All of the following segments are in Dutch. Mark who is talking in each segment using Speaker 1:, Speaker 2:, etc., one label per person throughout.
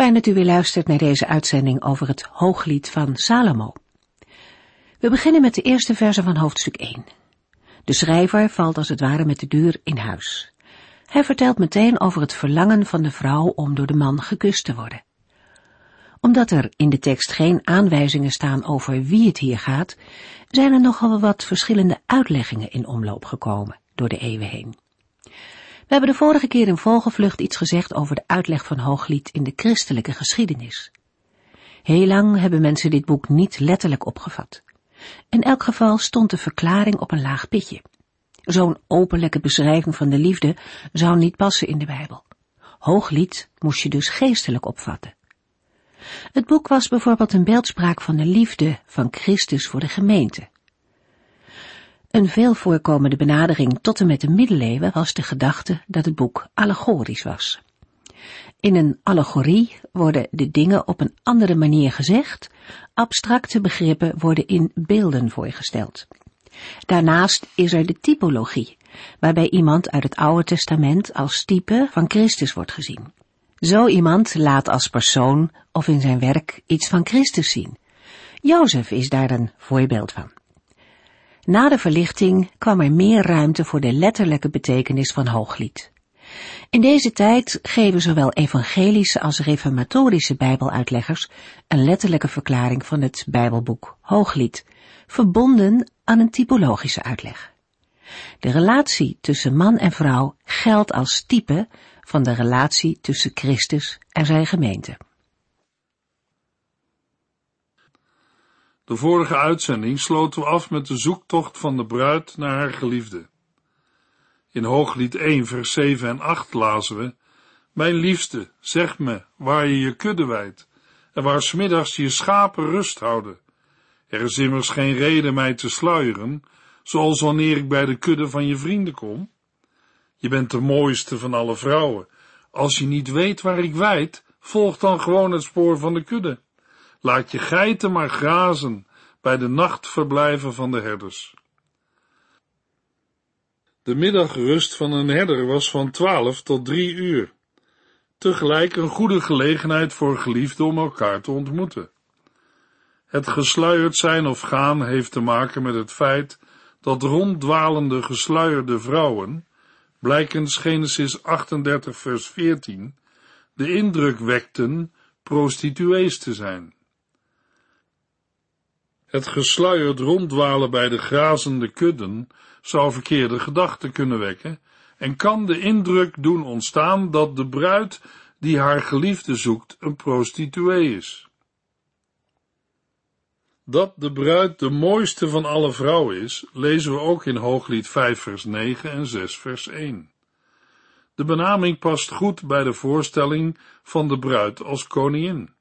Speaker 1: Fijn dat u weer luistert naar deze uitzending over het Hooglied van Salomo. We beginnen met de eerste verse van hoofdstuk 1. De schrijver valt als het ware met de deur in huis. Hij vertelt meteen over het verlangen van de vrouw om door de man gekust te worden. Omdat er in de tekst geen aanwijzingen staan over wie het hier gaat, zijn er nogal wat verschillende uitleggingen in omloop gekomen door de eeuwen heen. We hebben de vorige keer in volgevlucht iets gezegd over de uitleg van Hooglied in de christelijke geschiedenis. Heel lang hebben mensen dit boek niet letterlijk opgevat. In elk geval stond de verklaring op een laag pitje. Zo'n openlijke beschrijving van de liefde zou niet passen in de Bijbel. Hooglied moest je dus geestelijk opvatten. Het boek was bijvoorbeeld een beeldspraak van de liefde van Christus voor de gemeente. Een veel voorkomende benadering tot en met de middeleeuwen was de gedachte dat het boek allegorisch was. In een allegorie worden de dingen op een andere manier gezegd, abstracte begrippen worden in beelden voorgesteld. Daarnaast is er de typologie, waarbij iemand uit het Oude Testament als type van Christus wordt gezien. Zo iemand laat als persoon of in zijn werk iets van Christus zien. Jozef is daar een voorbeeld van. Na de verlichting kwam er meer ruimte voor de letterlijke betekenis van Hooglied. In deze tijd geven zowel evangelische als reformatorische bijbeluitleggers een letterlijke verklaring van het Bijbelboek Hooglied, verbonden aan een typologische uitleg. De relatie tussen man en vrouw geldt als type van de relatie tussen Christus en zijn gemeente.
Speaker 2: De vorige uitzending sloten we af met de zoektocht van de bruid naar haar geliefde. In Hooglied 1 vers 7 en 8 lazen we, Mijn liefste, zeg me waar je je kudde wijdt en waar smiddags je schapen rust houden. Er is immers geen reden mij te sluieren, zoals wanneer ik bij de kudde van je vrienden kom. Je bent de mooiste van alle vrouwen. Als je niet weet waar ik wijd, volg dan gewoon het spoor van de kudde. Laat je geiten maar grazen bij de nachtverblijven van de herders. De middagrust van een herder was van twaalf tot drie uur. Tegelijk een goede gelegenheid voor geliefden om elkaar te ontmoeten. Het gesluierd zijn of gaan heeft te maken met het feit dat ronddwalende gesluierde vrouwen, blijkens Genesis 38 vers 14, de indruk wekten prostituees te zijn. Het gesluierd ronddwalen bij de grazende kudden zou verkeerde gedachten kunnen wekken en kan de indruk doen ontstaan dat de bruid die haar geliefde zoekt een prostituee is. Dat de bruid de mooiste van alle vrouwen is, lezen we ook in Hooglied 5 vers 9 en 6 vers 1. De benaming past goed bij de voorstelling van de bruid als koningin.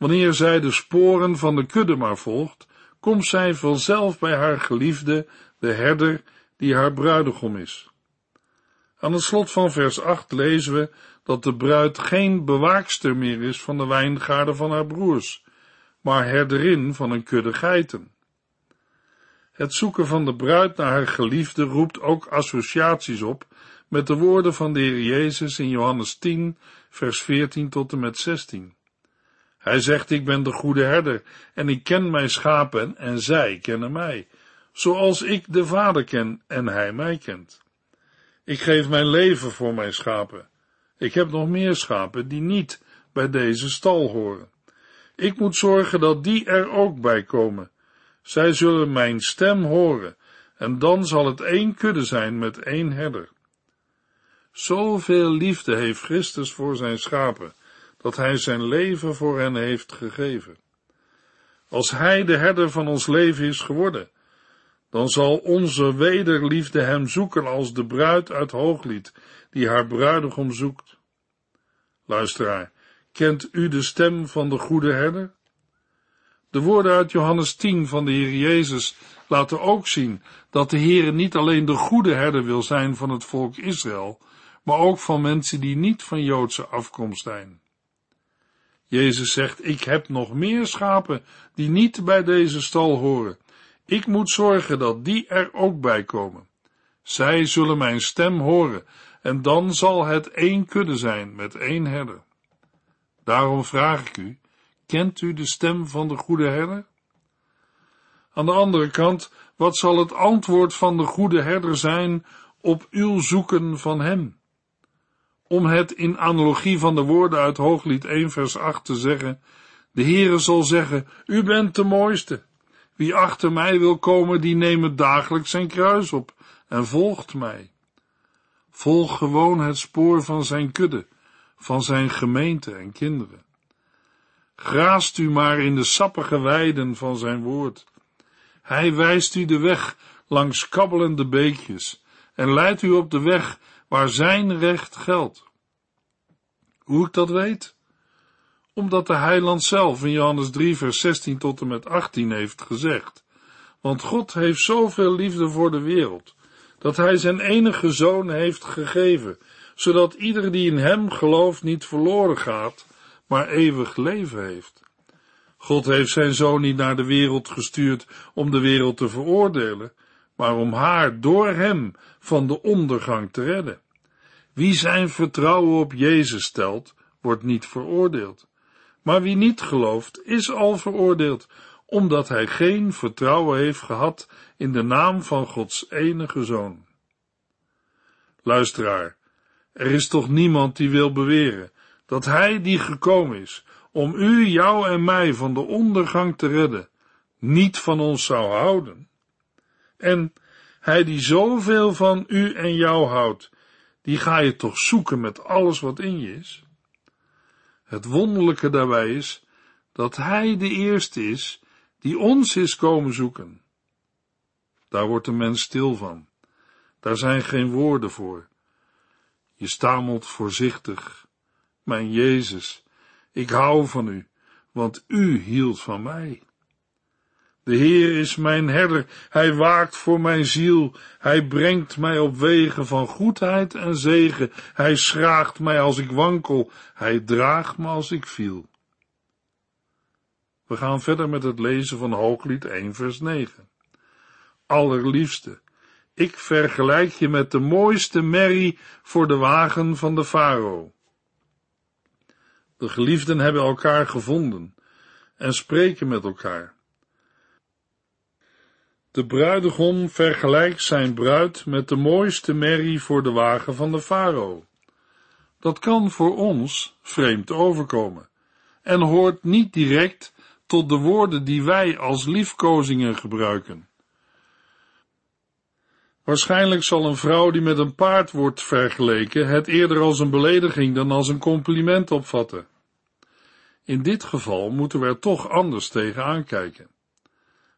Speaker 2: Wanneer zij de sporen van de kudde maar volgt, komt zij vanzelf bij haar geliefde, de herder, die haar bruidegom is. Aan het slot van vers 8 lezen we dat de bruid geen bewaakster meer is van de wijngaarden van haar broers, maar herderin van een kudde geiten. Het zoeken van de bruid naar haar geliefde roept ook associaties op met de woorden van de Heer Jezus in Johannes 10, vers 14 tot en met 16. Hij zegt, ik ben de goede herder en ik ken mijn schapen en zij kennen mij, zoals ik de Vader ken en hij mij kent. Ik geef mijn leven voor mijn schapen. Ik heb nog meer schapen die niet bij deze stal horen. Ik moet zorgen dat die er ook bij komen. Zij zullen mijn stem horen en dan zal het één kudde zijn met één herder. Zoveel liefde heeft Christus voor zijn schapen dat Hij zijn leven voor hen heeft gegeven. Als Hij de herder van ons leven is geworden, dan zal onze wederliefde Hem zoeken als de bruid uit Hooglied, die haar bruidegom zoekt. Luisteraar, kent u de stem van de goede herder? De woorden uit Johannes 10 van de Heer Jezus laten ook zien dat de Heer niet alleen de goede herder wil zijn van het volk Israël, maar ook van mensen die niet van Joodse afkomst zijn. Jezus zegt, ik heb nog meer schapen die niet bij deze stal horen. Ik moet zorgen dat die er ook bij komen. Zij zullen mijn stem horen en dan zal het één kudde zijn met één herder. Daarom vraag ik u, kent u de stem van de goede herder? Aan de andere kant, wat zal het antwoord van de goede herder zijn op uw zoeken van hem? Om het in analogie van de woorden uit Hooglied 1 vers 8 te zeggen, de Heere zal zeggen, u bent de mooiste. Wie achter mij wil komen, die neemt dagelijks zijn kruis op en volgt mij. Volg gewoon het spoor van zijn kudde, van zijn gemeente en kinderen. Graast u maar in de sappige weiden van zijn woord. Hij wijst u de weg langs kabbelende beekjes en leidt u op de weg waar zijn recht geldt. Hoe ik dat weet? Omdat de heiland zelf in Johannes 3 vers 16 tot en met 18 heeft gezegd. Want God heeft zoveel liefde voor de wereld, dat hij zijn enige zoon heeft gegeven, zodat ieder die in hem gelooft niet verloren gaat, maar eeuwig leven heeft. God heeft zijn zoon niet naar de wereld gestuurd om de wereld te veroordelen, maar om haar door hem van de ondergang te redden. Wie zijn vertrouwen op Jezus stelt, wordt niet veroordeeld. Maar wie niet gelooft, is al veroordeeld, omdat hij geen vertrouwen heeft gehad in de naam van Gods enige zoon. Luisteraar, er is toch niemand die wil beweren dat hij die gekomen is om u, jou en mij van de ondergang te redden, niet van ons zou houden. En hij die zoveel van u en jou houdt, die ga je toch zoeken met alles wat in je is? Het wonderlijke daarbij is dat hij de eerste is die ons is komen zoeken. Daar wordt de mens stil van. Daar zijn geen woorden voor. Je stamelt voorzichtig. Mijn Jezus, ik hou van u, want u hield van mij. De Heer is mijn herder, hij waakt voor mijn ziel, hij brengt mij op wegen van goedheid en zegen, hij schraagt mij als ik wankel, hij draagt me als ik viel. We gaan verder met het lezen van Hooglied 1 vers 9. Allerliefste, ik vergelijk je met de mooiste merrie voor de wagen van de farao. De geliefden hebben elkaar gevonden en spreken met elkaar. De bruidegom vergelijkt zijn bruid met de mooiste merrie voor de wagen van de farao. Dat kan voor ons vreemd overkomen en hoort niet direct tot de woorden die wij als liefkozingen gebruiken. Waarschijnlijk zal een vrouw die met een paard wordt vergeleken het eerder als een belediging dan als een compliment opvatten. In dit geval moeten we er toch anders tegen aankijken.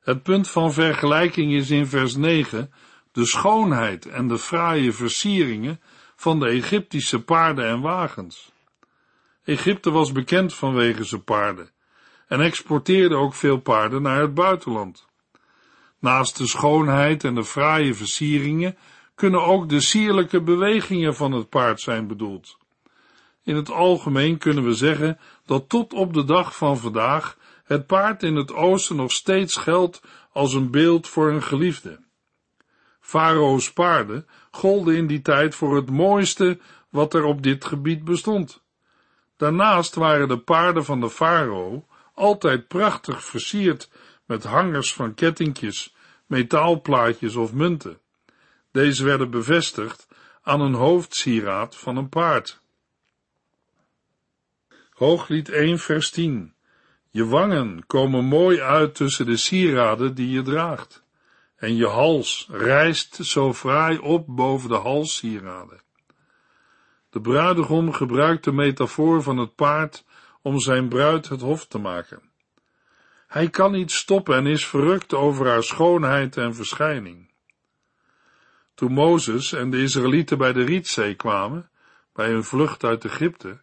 Speaker 2: Het punt van vergelijking is in vers 9 de schoonheid en de fraaie versieringen van de Egyptische paarden en wagens. Egypte was bekend vanwege zijn paarden en exporteerde ook veel paarden naar het buitenland. Naast de schoonheid en de fraaie versieringen kunnen ook de sierlijke bewegingen van het paard zijn bedoeld. In het algemeen kunnen we zeggen dat tot op de dag van vandaag het paard in het oosten nog steeds geldt als een beeld voor een geliefde. Farao's paarden golden in die tijd voor het mooiste wat er op dit gebied bestond. Daarnaast waren de paarden van de farao altijd prachtig versierd met hangers van kettingjes, metaalplaatjes of munten. Deze werden bevestigd aan een hoofdsieraad van een paard. Hooglied 1 vers 10 Je wangen komen mooi uit tussen de sieraden die je draagt, en je hals rijst zo fraai op boven de halssieraden. De bruidegom gebruikt de metafoor van het paard om zijn bruid het hof te maken. Hij kan niet stoppen en is verrukt over haar schoonheid en verschijning. Toen Mozes en de Israëlieten bij de Rietzee kwamen, bij hun vlucht uit Egypte,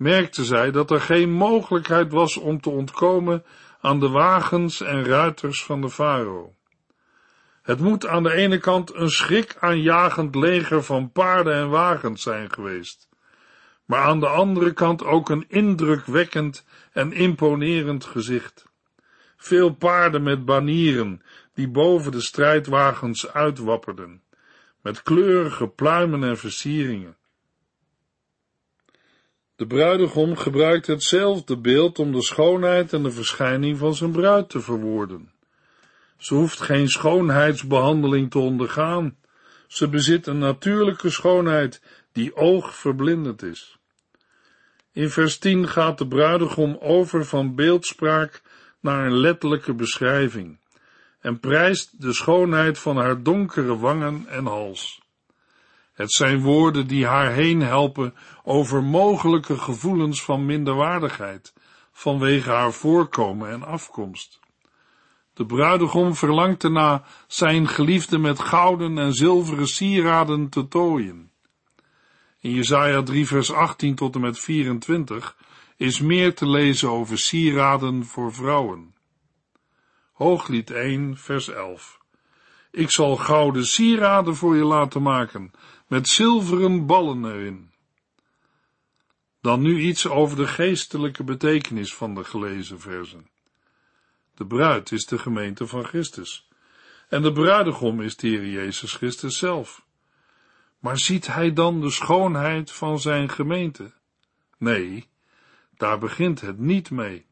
Speaker 2: merkte zij dat er geen mogelijkheid was om te ontkomen aan de wagens en ruiters van de farao. Het moet aan de ene kant een schrikaanjagend leger van paarden en wagens zijn geweest, maar aan de andere kant ook een indrukwekkend en imponerend gezicht. Veel paarden met banieren die boven de strijdwagens uitwapperden, met kleurige pluimen en versieringen. De bruidegom gebruikt hetzelfde beeld om de schoonheid en de verschijning van zijn bruid te verwoorden. Ze hoeft geen schoonheidsbehandeling te ondergaan. Ze bezit een natuurlijke schoonheid die oogverblindend is. In vers 10 gaat de bruidegom over van beeldspraak naar een letterlijke beschrijving en prijst de schoonheid van haar donkere wangen en hals. Het zijn woorden die haar heen helpen over mogelijke gevoelens van minderwaardigheid vanwege haar voorkomen en afkomst. De bruidegom verlangt erna zijn geliefde met gouden en zilveren sieraden te tooien. In Jesaja 3 vers 18 tot en met 24 is meer te lezen over sieraden voor vrouwen. Hooglied 1 vers 11 Ik zal gouden sieraden voor je laten maken, met zilveren ballen erin. Dan nu iets over de geestelijke betekenis van de gelezen versen. De bruid is de gemeente van Christus. En de bruidegom is de Heer Jezus Christus zelf. Maar ziet hij dan de schoonheid van zijn gemeente? Nee, daar begint het niet mee.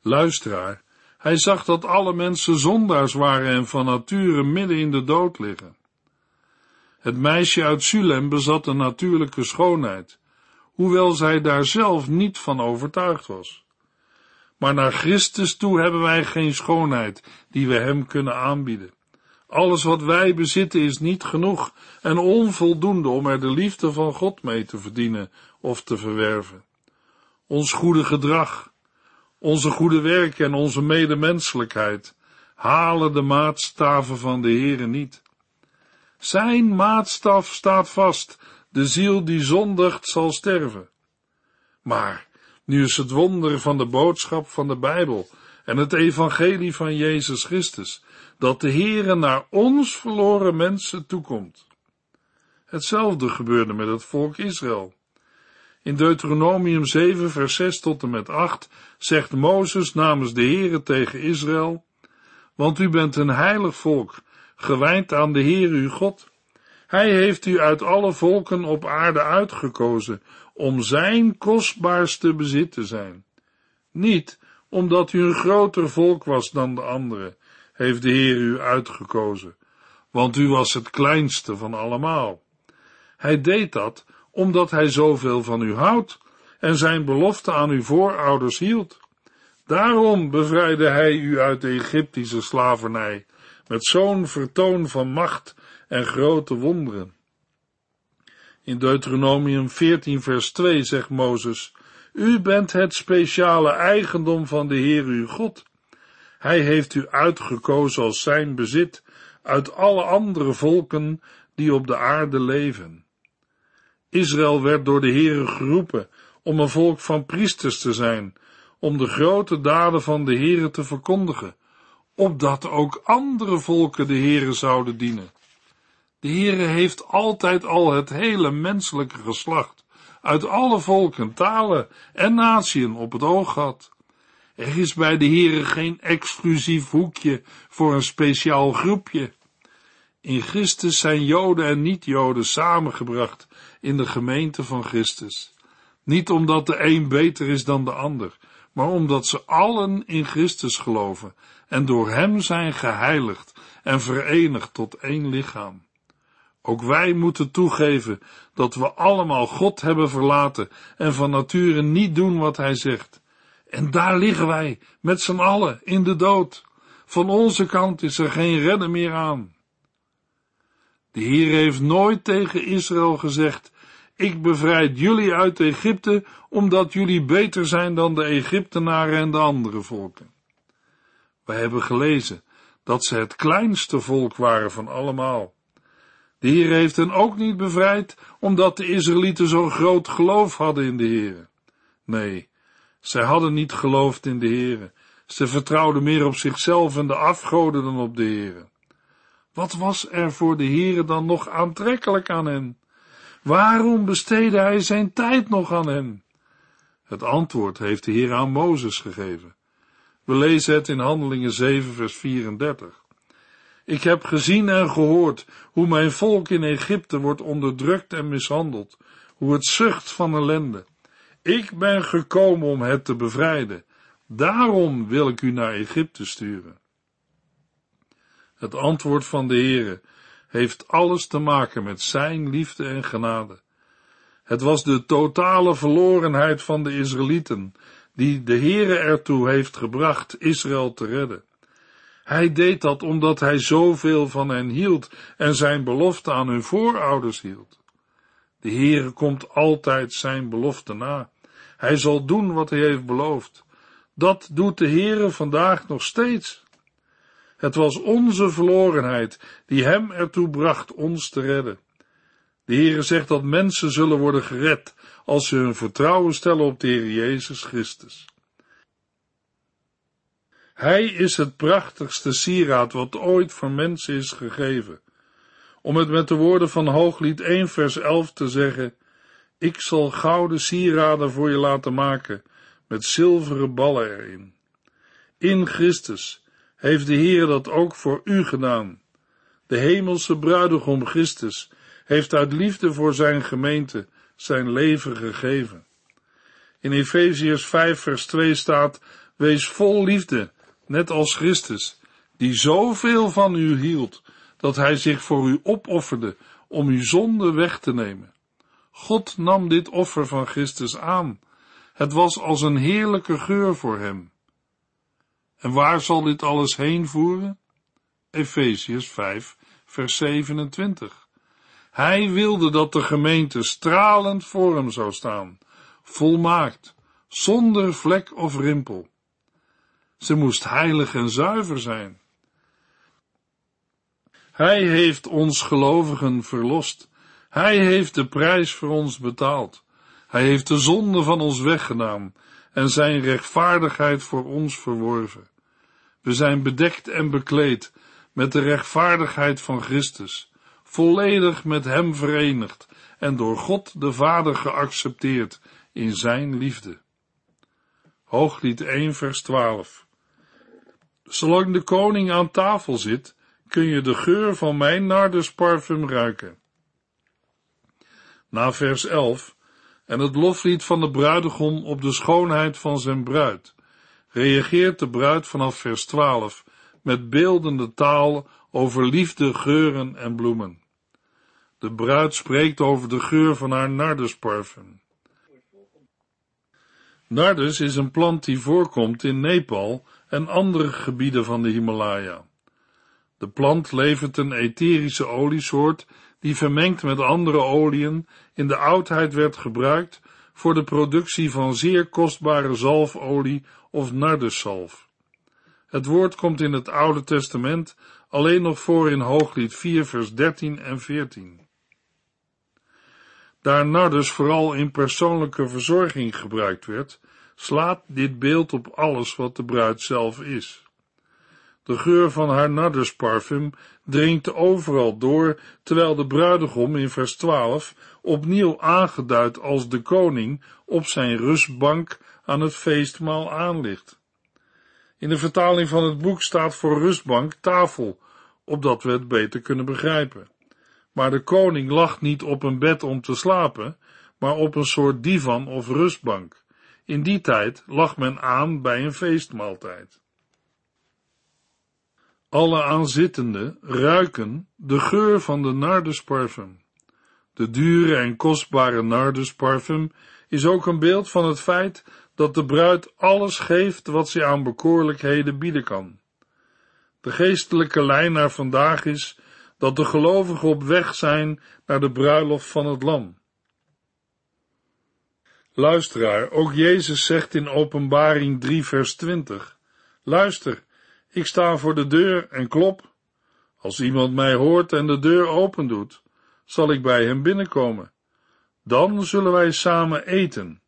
Speaker 2: Luisteraar, hij zag dat alle mensen zondaars waren en van nature midden in de dood liggen. Het meisje uit Sulem bezat een natuurlijke schoonheid, hoewel zij daar zelf niet van overtuigd was. Maar naar Christus toe hebben wij geen schoonheid die we hem kunnen aanbieden. Alles wat wij bezitten is niet genoeg en onvoldoende om er de liefde van God mee te verdienen of te verwerven. Ons goede gedrag, onze goede werken en onze medemenselijkheid halen de maatstaven van de Heere niet. Zijn maatstaf staat vast, de ziel die zondigt zal sterven. Maar nu is het wonder van de boodschap van de Bijbel en het evangelie van Jezus Christus, dat de Heere naar ons verloren mensen toekomt. Hetzelfde gebeurde met het volk Israël. In Deuteronomium 7 vers 6 tot en met 8 zegt Mozes namens de Heere tegen Israël, want u bent een heilig volk, gewijd aan de Heer uw God. Hij heeft u uit alle volken op aarde uitgekozen om zijn kostbaarste bezit te zijn. Niet omdat u een groter volk was dan de anderen, heeft de Heer u uitgekozen, want u was het kleinste van allemaal. Hij deed dat omdat hij zoveel van u houdt en zijn belofte aan uw voorouders hield. Daarom bevrijdde hij u uit de Egyptische slavernij met zo'n vertoon van macht en grote wonderen. In Deuteronomium 14 vers 2 zegt Mozes, U bent het speciale eigendom van de Heer uw God. Hij heeft u uitgekozen als zijn bezit uit alle andere volken die op de aarde leven. Israël werd door de Heere geroepen om een volk van priesters te zijn, om de grote daden van de Heere te verkondigen, opdat ook andere volken de Heere zouden dienen. De Heere heeft altijd al het hele menselijke geslacht, uit alle volken, talen en natieën op het oog gehad. Er is bij de Heere geen exclusief hoekje voor een speciaal groepje. In Christus zijn Joden en niet-Joden samengebracht in de gemeente van Christus. Niet omdat de een beter is dan de ander, maar omdat ze allen in Christus geloven en door Hem zijn geheiligd en verenigd tot één lichaam. Ook wij moeten toegeven dat we allemaal God hebben verlaten en van nature niet doen wat Hij zegt. En daar liggen wij, met z'n allen, in de dood. Van onze kant is er geen redden meer aan. De Heer heeft nooit tegen Israël gezegd, ik bevrijd jullie uit Egypte, omdat jullie beter zijn dan de Egyptenaren en de andere volken. Wij hebben gelezen dat ze het kleinste volk waren van allemaal. De Heer heeft hen ook niet bevrijd, omdat de Israëlieten zo'n groot geloof hadden in de Heer. Nee, Zij hadden niet geloofd in de Heere. Ze vertrouwden meer op zichzelf en de afgoden dan op de Heere. Wat was er voor de Heere dan nog aantrekkelijk aan hen? Waarom besteedde hij zijn tijd nog aan hen? Het antwoord heeft de Heer aan Mozes gegeven. We lezen het in Handelingen 7, vers 34. Ik heb gezien en gehoord hoe mijn volk in Egypte wordt onderdrukt en mishandeld, hoe het zucht van ellende. Ik ben gekomen om het te bevrijden. Daarom wil ik u naar Egypte sturen. Het antwoord van de Heere heeft alles te maken met zijn liefde en genade. Het was de totale verlorenheid van de Israëlieten die de Heere ertoe heeft gebracht Israël te redden. Hij deed dat omdat hij zoveel van hen hield en zijn belofte aan hun voorouders hield. De Heere komt altijd zijn belofte na. Hij zal doen wat hij heeft beloofd. Dat doet de Heere vandaag nog steeds. Het was onze verlorenheid die hem ertoe bracht ons te redden. De Heere zegt dat mensen zullen worden gered als ze hun vertrouwen stellen op de Heer Jezus Christus. Hij is het prachtigste sieraad wat ooit voor mensen is gegeven. Om het met de woorden van Hooglied 1 vers 11 te zeggen, ik zal gouden sieraden voor je laten maken, met zilveren ballen erin. In Christus heeft de Heer dat ook voor u gedaan. De hemelse bruidegom Christus heeft uit liefde voor zijn gemeente zijn leven gegeven. In Efeziërs 5 vers 2 staat, wees vol liefde, net als Christus, die zoveel van u hield, dat hij zich voor u opofferde om uw zonde weg te nemen. God nam dit offer van Christus aan. Het was als een heerlijke geur voor hem. En waar zal dit alles heen voeren? Efeziërs 5, vers 27. Hij wilde dat de gemeente stralend voor hem zou staan, volmaakt, zonder vlek of rimpel. Ze moest heilig en zuiver zijn. Hij heeft ons gelovigen verlost. Hij heeft de prijs voor ons betaald. Hij heeft de zonde van ons weggedaan en zijn rechtvaardigheid voor ons verworven. We zijn bedekt en bekleed met de rechtvaardigheid van Christus, volledig met Hem verenigd en door God de Vader geaccepteerd in Zijn liefde. Hooglied 1 vers 12 Zolang de koning aan tafel zit, kun je de geur van mijn nardusparfum ruiken. Na vers 11 en het loflied van de bruidegom op de schoonheid van zijn bruid, reageert de bruid vanaf vers 12 met beeldende taal over liefde, geuren en bloemen. De bruid spreekt over de geur van haar nardusparfum. Nardus is een plant die voorkomt in Nepal en andere gebieden van de Himalaya. De plant levert een etherische oliesoort die vermengd met andere oliën in de oudheid werd gebruikt voor de productie van zeer kostbare zalfolie of narduszalf. Het woord komt in het Oude Testament alleen nog voor in Hooglied 4 vers 13 en 14. Daar nardus vooral in persoonlijke verzorging gebruikt werd, slaat dit beeld op alles wat de bruid zelf is. De geur van haar nardusparfum dringt overal door, terwijl de bruidegom in vers 12 opnieuw aangeduid als de koning op zijn rustbank aan het feestmaal aanligt. In de vertaling van het boek staat voor rustbank tafel, opdat we het beter kunnen begrijpen. Maar de koning lag niet op een bed om te slapen, maar op een soort divan of rustbank. In die tijd lag men aan bij een feestmaaltijd. Alle aanzittenden ruiken de geur van de nardusparfum. De dure en kostbare nardusparfum is ook een beeld van het feit dat de bruid alles geeft wat ze aan bekoorlijkheden bieden kan. De geestelijke lijn naar vandaag is dat de gelovigen op weg zijn naar de bruiloft van het lam. Luisteraar, ook Jezus zegt in Openbaring 3 vers 20, Luister, ik sta voor de deur en klop. Als iemand mij hoort en de deur opendoet, zal ik bij hem binnenkomen. Dan zullen wij samen eten,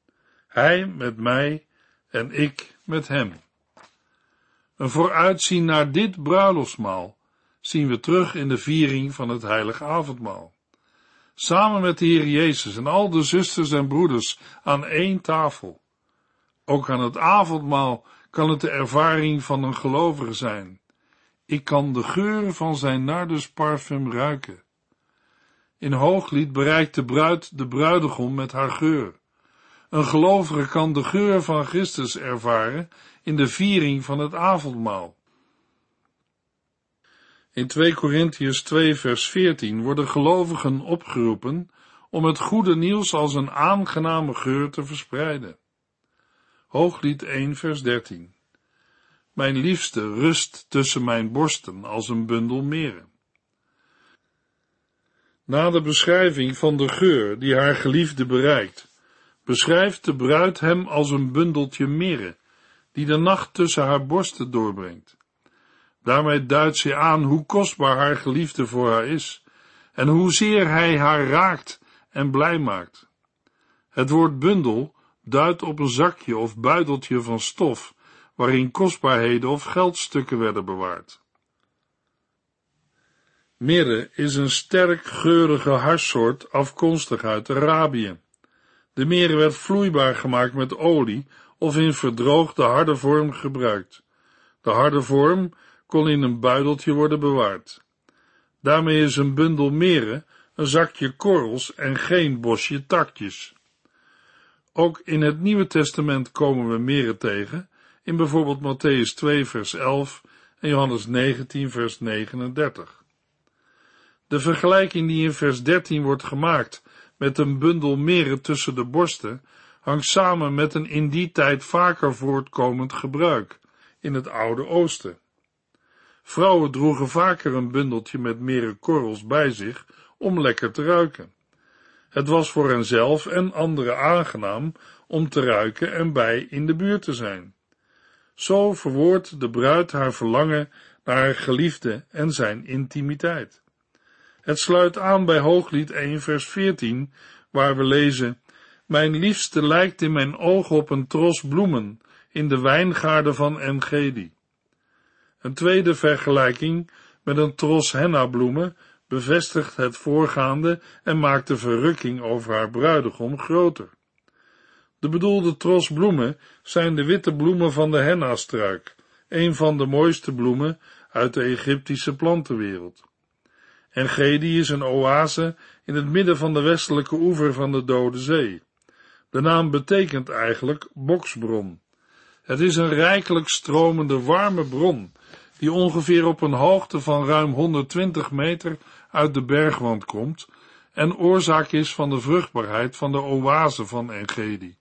Speaker 2: hij met mij en ik met hem. Een vooruitzien naar dit bruiloftsmaal zien we terug in de viering van het heilige avondmaal. Samen met de Heer Jezus en al de zusters en broeders aan één tafel. Ook aan het avondmaal kan het de ervaring van een gelovige zijn. Ik kan de geur van zijn nardusparfum ruiken. In hooglied bereikt de bruid de bruidegom met haar geur. Een gelovige kan de geur van Christus ervaren in de viering van het avondmaal. In 2 Korintiërs 2 vers 14 worden gelovigen opgeroepen om het goede nieuws als een aangename geur te verspreiden. Hooglied 1 vers 13 Mijn liefste rust tussen mijn borsten als een bundel meren. Na de beschrijving van de geur die haar geliefde bereikt, beschrijft de bruid hem als een bundeltje mirre, die de nacht tussen haar borsten doorbrengt. Daarmee duidt ze aan hoe kostbaar haar geliefde voor haar is, en hoezeer hij haar raakt en blij maakt. Het woord bundel duidt op een zakje of buideltje van stof, waarin kostbaarheden of geldstukken werden bewaard. Mirre is een sterk geurige harssoort afkomstig uit Arabië. De meren werd vloeibaar gemaakt met olie of in verdroogde harde vorm gebruikt. De harde vorm kon in een buideltje worden bewaard. Daarmee is een bundel meren een zakje korrels en geen bosje takjes. Ook in het Nieuwe Testament komen we meren tegen, in bijvoorbeeld Matthäus 2 vers 11 en Johannes 19 vers 39. De vergelijking die in vers 13 wordt gemaakt met een bundel meren tussen de borsten, hangt samen met een in die tijd vaker voortkomend gebruik in het Oude Oosten. Vrouwen droegen vaker een bundeltje met meren korrels bij zich om lekker te ruiken. Het was voor henzelf en anderen aangenaam om te ruiken en bij in de buurt te zijn. Zo verwoordt de bruid haar verlangen naar haar geliefde en zijn intimiteit. Het sluit aan bij Hooglied 1 vers 14, waar we lezen, Mijn liefste lijkt in mijn oog op een tros bloemen in de wijngaarden van Engedi. Een tweede vergelijking met een tros hennabloemen bevestigt het voorgaande en maakt de verrukking over haar bruidegom groter. De bedoelde tros bloemen zijn de witte bloemen van de hennastruik, een van de mooiste bloemen uit de Egyptische plantenwereld. Engedi is een oase in het midden van de westelijke oever van de Dode Zee. De naam betekent eigenlijk boksbron. Het is een rijkelijk stromende warme bron, die ongeveer op een hoogte van ruim 120 meter uit de bergwand komt en oorzaak is van de vruchtbaarheid van de oase van Engedi.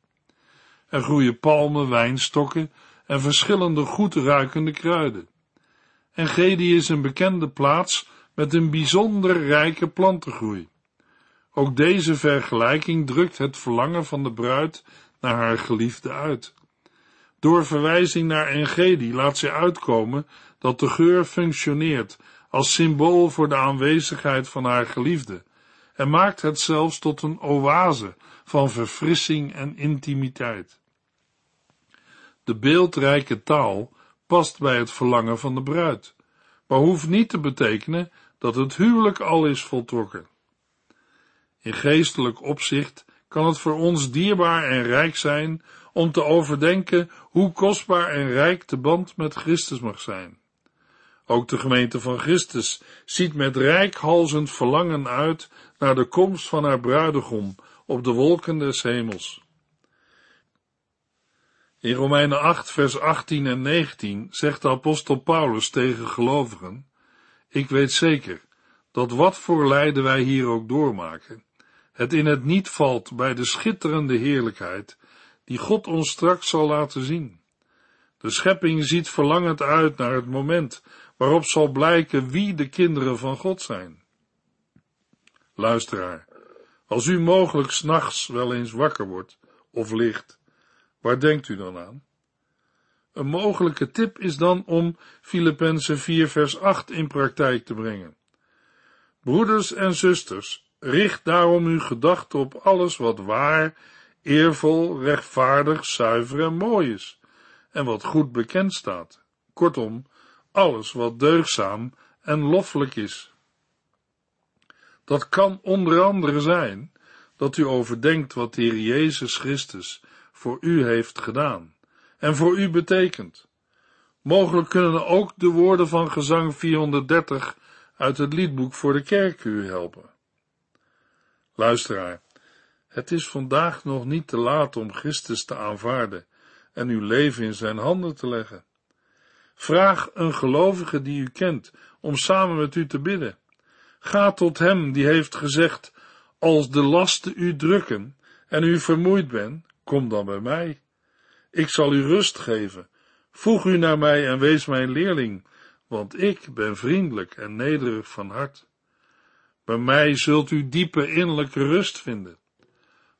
Speaker 2: Er groeien palmen, wijnstokken en verschillende goed ruikende kruiden. Engedi is een bekende plaats met een bijzonder rijke plantengroei. Ook deze vergelijking drukt het verlangen van de bruid naar haar geliefde uit. Door verwijzing naar Engedi laat zij uitkomen dat de geur functioneert als symbool voor de aanwezigheid van haar geliefde en maakt het zelfs tot een oase van verfrissing en intimiteit. De beeldrijke taal past bij het verlangen van de bruid, maar hoeft niet te betekenen dat het huwelijk al is voltrokken. In geestelijk opzicht kan het voor ons dierbaar en rijk zijn om te overdenken hoe kostbaar en rijk de band met Christus mag zijn. Ook de gemeente van Christus ziet met rijkhalzend verlangen uit naar de komst van haar bruidegom op de wolken des hemels. In Romeinen 8, vers 18 en 19 zegt de apostel Paulus tegen gelovigen, ik weet zeker dat wat voor lijden wij hier ook doormaken, het in het niet valt bij de schitterende heerlijkheid die God ons straks zal laten zien. De schepping ziet verlangend uit naar het moment waarop zal blijken wie de kinderen van God zijn. Luisteraar, als u mogelijk s'nachts wel eens wakker wordt of ligt, waar denkt u dan aan? Een mogelijke tip is dan om Filippenzen 4 vers 8 in praktijk te brengen. Broeders en zusters, richt daarom uw gedachten op alles wat waar, eervol, rechtvaardig, zuiver en mooi is, en wat goed bekend staat. Kortom, alles wat deugzaam en loffelijk is. Dat kan onder andere zijn dat u overdenkt wat de Heer Jezus Christus voor u heeft gedaan en voor u betekent. Mogelijk kunnen ook de woorden van gezang 430 uit het liedboek voor de kerk u helpen. Luisteraar, het is vandaag nog niet te laat om Christus te aanvaarden en uw leven in zijn handen te leggen. Vraag een gelovige die u kent om samen met u te bidden. Ga tot hem die heeft gezegd, als de lasten u drukken en u vermoeid bent, kom dan bij mij. Ik zal u rust geven. Voeg u naar mij en wees mijn leerling, want ik ben vriendelijk en nederig van hart. Bij mij zult u diepe innerlijke rust vinden.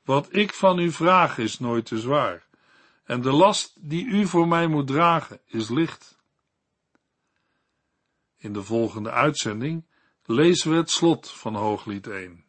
Speaker 2: Wat ik van u vraag is nooit te zwaar, en de last die u voor mij moet dragen is licht. In de volgende uitzending lezen we het slot van Hooglied 1.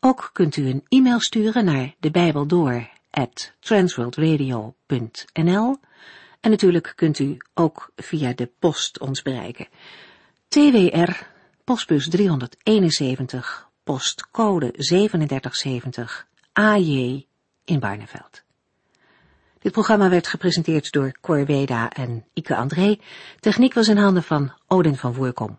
Speaker 1: Ook kunt u een e-mail sturen naar de Bijbel door transworldradio.nl en natuurlijk kunt u ook via de post ons bereiken. TWR, postbus 371, postcode 3770, AJ in Barneveld. Dit programma werd gepresenteerd door Cor Weda en Ike André. Techniek was in handen van Odin van Voorkom.